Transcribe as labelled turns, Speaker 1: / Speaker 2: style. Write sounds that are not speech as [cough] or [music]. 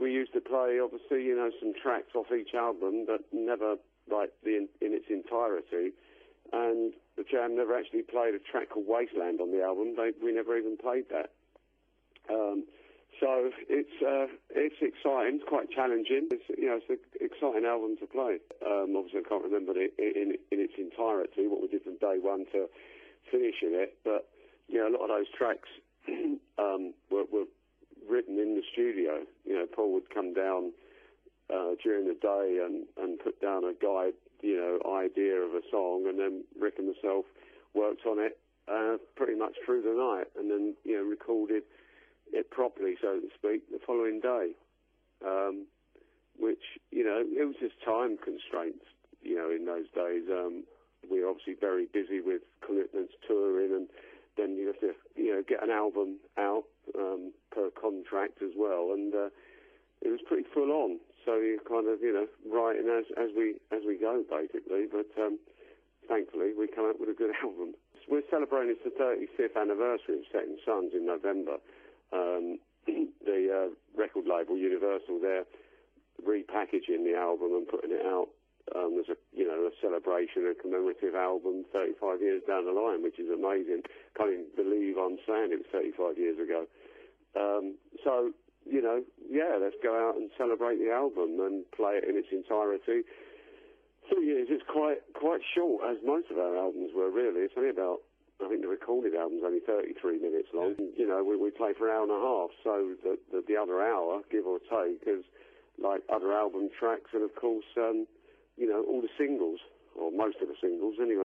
Speaker 1: We used to play, obviously, you know, some tracks off each album, but never like the in, in its entirety. And the Jam never actually played a track called Wasteland on the album. They, we never even played that. Um, so it's uh, it's exciting, it's quite challenging. It's you know it's an exciting album to play. Um, obviously, I can't remember it in, in its entirety what we did from day one to finishing it, but you know a lot of those tracks [clears throat] um, were, were written in the studio. Paul would come down uh, during the day and and put down a guide, you know, idea of a song, and then Rick and myself worked on it uh, pretty much through the night, and then you know recorded it properly, so to speak, the following day. Um, which, you know, it was just time constraints, you know, in those days. Um, we were obviously very busy with commitments, touring, and then you have to, you know, get an album out um, per contract as well. And uh, pretty full on. So you kind of, you know, writing as, as we as we go, basically. But um, thankfully, we come up with a good [laughs] album. We're celebrating the 35th anniversary of Setting Sons in November um, [clears throat] the uh, record label Universal they're repackaging the album and putting it out um, as a you know a celebration, a commemorative album 35 years down the line, which is amazing. Can't even believe I'm saying it was 35 years ago. Um, so you know, yeah, let's go out and celebrate the album and play it in its entirety. Two years is quite quite short, as most of our albums were. Really, it's only about I think the recorded album's only 33 minutes long. Yeah. You know, we, we play for an hour and a half, so the, the, the other hour, give or take, is like other album tracks and, of course, um, you know, all the singles, or most of the singles anyway.